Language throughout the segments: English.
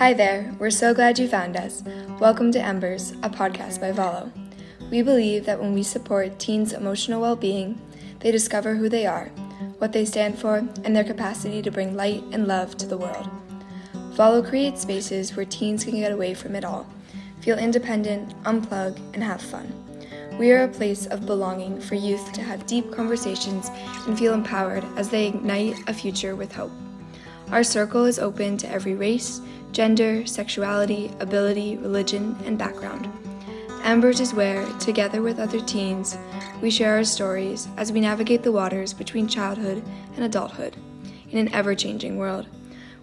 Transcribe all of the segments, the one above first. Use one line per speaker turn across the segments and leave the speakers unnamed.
Hi there, we're so glad you found us. Welcome to Embers, a podcast by Valo. We believe that when we support teens' emotional well being, they discover who they are, what they stand for, and their capacity to bring light and love to the world. Valo creates spaces where teens can get away from it all, feel independent, unplug, and have fun. We are a place of belonging for youth to have deep conversations and feel empowered as they ignite a future with hope. Our circle is open to every race, gender, sexuality, ability, religion, and background. Embers is where, together with other teens, we share our stories as we navigate the waters between childhood and adulthood in an ever changing world.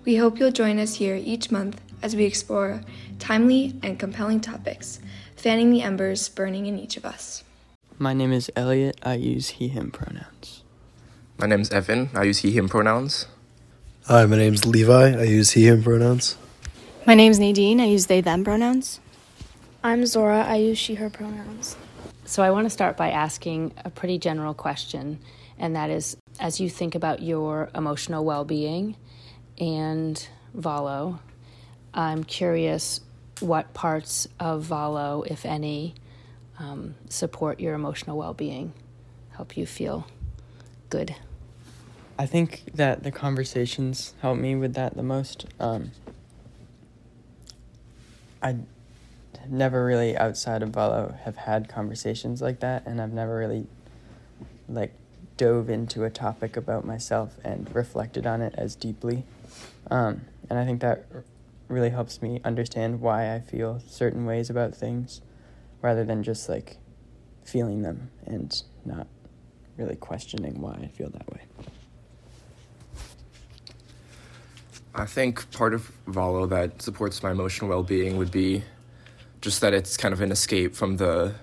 We hope you'll join us here each month as we explore timely and compelling topics fanning the embers burning in each of us.
My name is Elliot. I use he, him pronouns.
My name is Evan. I use he, him pronouns.
Hi, my name's Levi. I use he, him pronouns.
My name's Nadine. I use they, them pronouns.
I'm Zora. I use she, her pronouns.
So I want to start by asking a pretty general question, and that is as you think about your emotional well being and Valo, I'm curious what parts of Valo, if any, um, support your emotional well being, help you feel good?
I think that the conversations help me with that the most. Um, I never really outside of Valo have had conversations like that, and I've never really like dove into a topic about myself and reflected on it as deeply. Um, and I think that really helps me understand why I feel certain ways about things rather than just like feeling them and not really questioning why I feel that way.
I think part of Valo that supports my emotional well being would be just that it's kind of an escape from the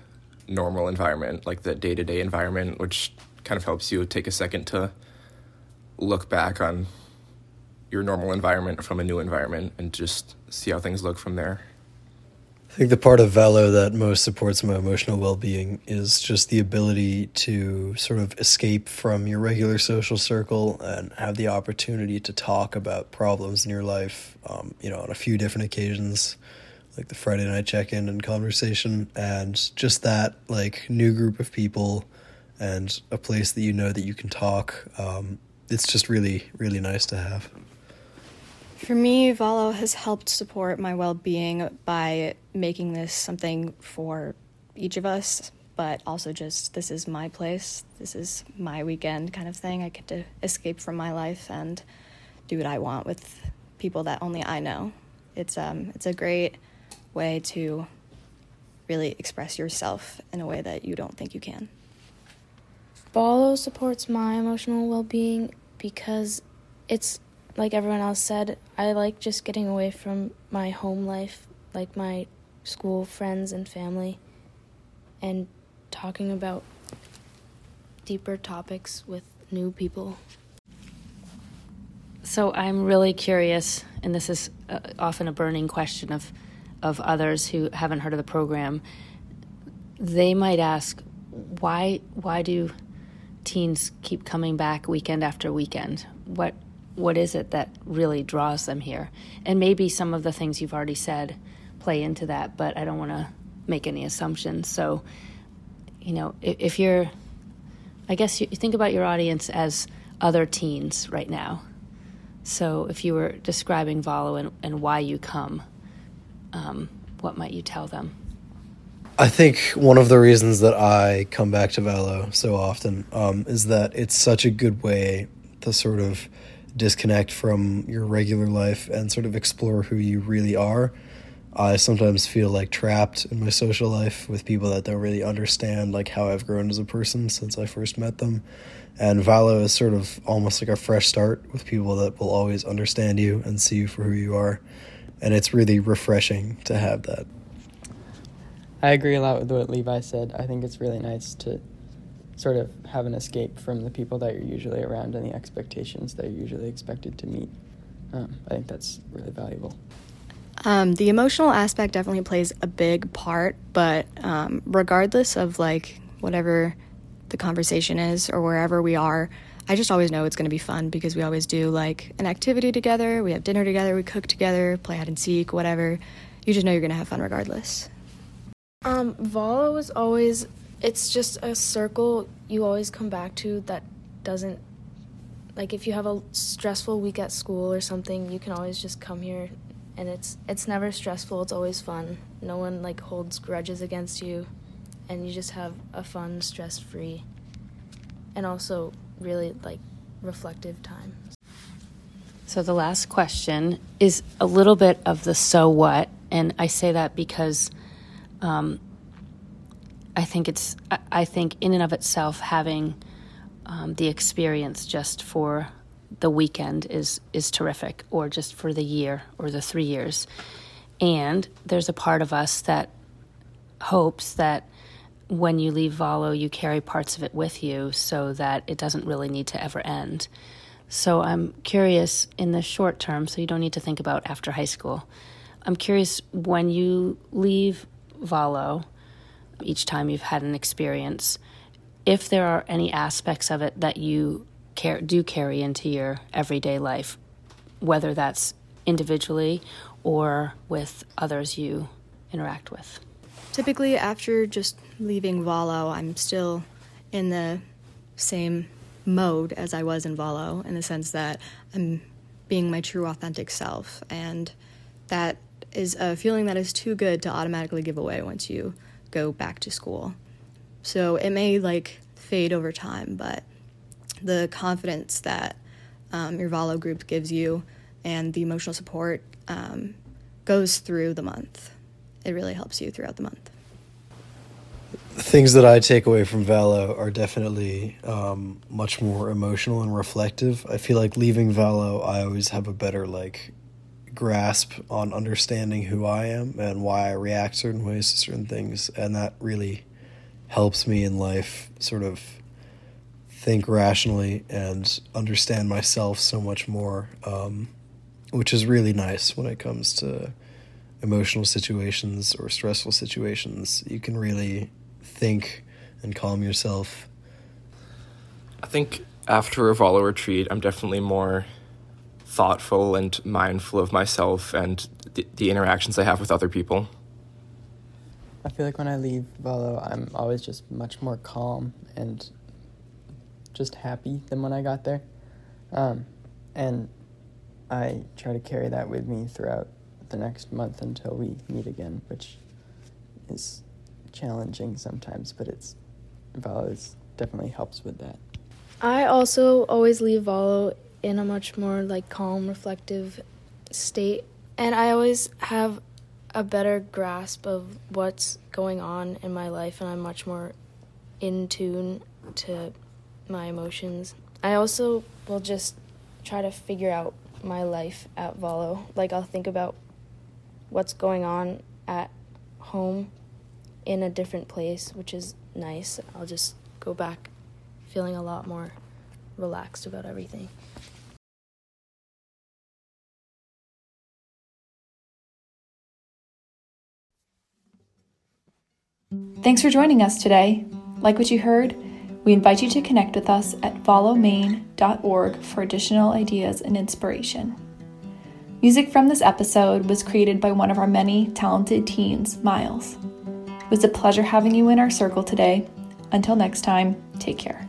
normal environment, like the day to day environment, which kind of helps you take a second to look back on your normal environment from a new environment and just see how things look from there.
I think the part of Valo that most supports my emotional well being is just the ability to sort of escape from your regular social circle and have the opportunity to talk about problems in your life, um, you know, on a few different occasions, like the Friday night check in and conversation, and just that, like, new group of people and a place that you know that you can talk. Um, it's just really, really nice to have.
For me, Valo has helped support my well being by making this something for each of us, but also just this is my place, this is my weekend kind of thing. I get to escape from my life and do what I want with people that only I know. It's um it's a great way to really express yourself in a way that you don't think you can.
Valo supports my emotional well being because it's like everyone else said, I like just getting away from my home life, like my school friends and family, and talking about deeper topics with new people.
So I'm really curious, and this is uh, often a burning question of, of others who haven't heard of the program. They might ask, why why do teens keep coming back weekend after weekend? What what is it that really draws them here? And maybe some of the things you've already said play into that, but I don't want to make any assumptions. So, you know, if, if you're, I guess you, think about your audience as other teens right now. So, if you were describing Valo and, and why you come, um, what might you tell them?
I think one of the reasons that I come back to Valo so often um, is that it's such a good way to sort of disconnect from your regular life and sort of explore who you really are. I sometimes feel like trapped in my social life with people that don't really understand like how I've grown as a person since I first met them. And Valo is sort of almost like a fresh start with people that will always understand you and see you for who you are. And it's really refreshing to have that.
I agree a lot with what Levi said. I think it's really nice to sort of have an escape from the people that you're usually around and the expectations that you're usually expected to meet. Um, I think that's really valuable.
Um, the emotional aspect definitely plays a big part, but um, regardless of like whatever the conversation is or wherever we are, I just always know it's going to be fun because we always do like an activity together, we have dinner together, we cook together, play hide and seek, whatever. You just know you're going to have fun regardless.
Um, Valo is always, it's just a circle you always come back to that doesn't, like if you have a stressful week at school or something, you can always just come here and it's it's never stressful, it's always fun. No one like holds grudges against you and you just have a fun, stress-free and also really like reflective time.
So the last question is a little bit of the so what, and I say that because um, I think it's I- think in and of itself having um, the experience just for the weekend is is terrific, or just for the year or the three years, and there's a part of us that hopes that when you leave Valo, you carry parts of it with you so that it doesn't really need to ever end. So I'm curious in the short term, so you don't need to think about after high school. I'm curious when you leave Valo, each time you've had an experience, if there are any aspects of it that you care, do carry into your everyday life, whether that's individually or with others you interact with.
Typically, after just leaving Valo, I'm still in the same mode as I was in Valo in the sense that I'm being my true, authentic self. And that is a feeling that is too good to automatically give away once you go back to school. So it may like fade over time, but the confidence that um, your Valo group gives you and the emotional support um, goes through the month. It really helps you throughout the month.
things that I take away from Valo are definitely um, much more emotional and reflective. I feel like leaving Valo, I always have a better like grasp on understanding who I am and why I react certain ways to certain things, and that really helps me in life sort of think rationally and understand myself so much more, um, which is really nice when it comes to emotional situations or stressful situations. You can really think and calm yourself.
I think after a Valo retreat, I'm definitely more thoughtful and mindful of myself and the, the interactions I have with other people.
I feel like when I leave Valo, I'm always just much more calm and just happy than when I got there. Um, and I try to carry that with me throughout the next month until we meet again, which is challenging sometimes, but it's Valo definitely helps with that.
I also always leave Valo in a much more like calm, reflective state, and I always have a better grasp of what's going on in my life, and I'm much more in tune to my emotions. I also will just try to figure out my life at Valo. Like I'll think about what's going on at home in a different place, which is nice. I'll just go back feeling a lot more relaxed about everything.
Thanks for joining us today. Like what you heard? We invite you to connect with us at valomaine.org for additional ideas and inspiration. Music from this episode was created by one of our many talented teens, Miles. It was a pleasure having you in our circle today. Until next time, take care.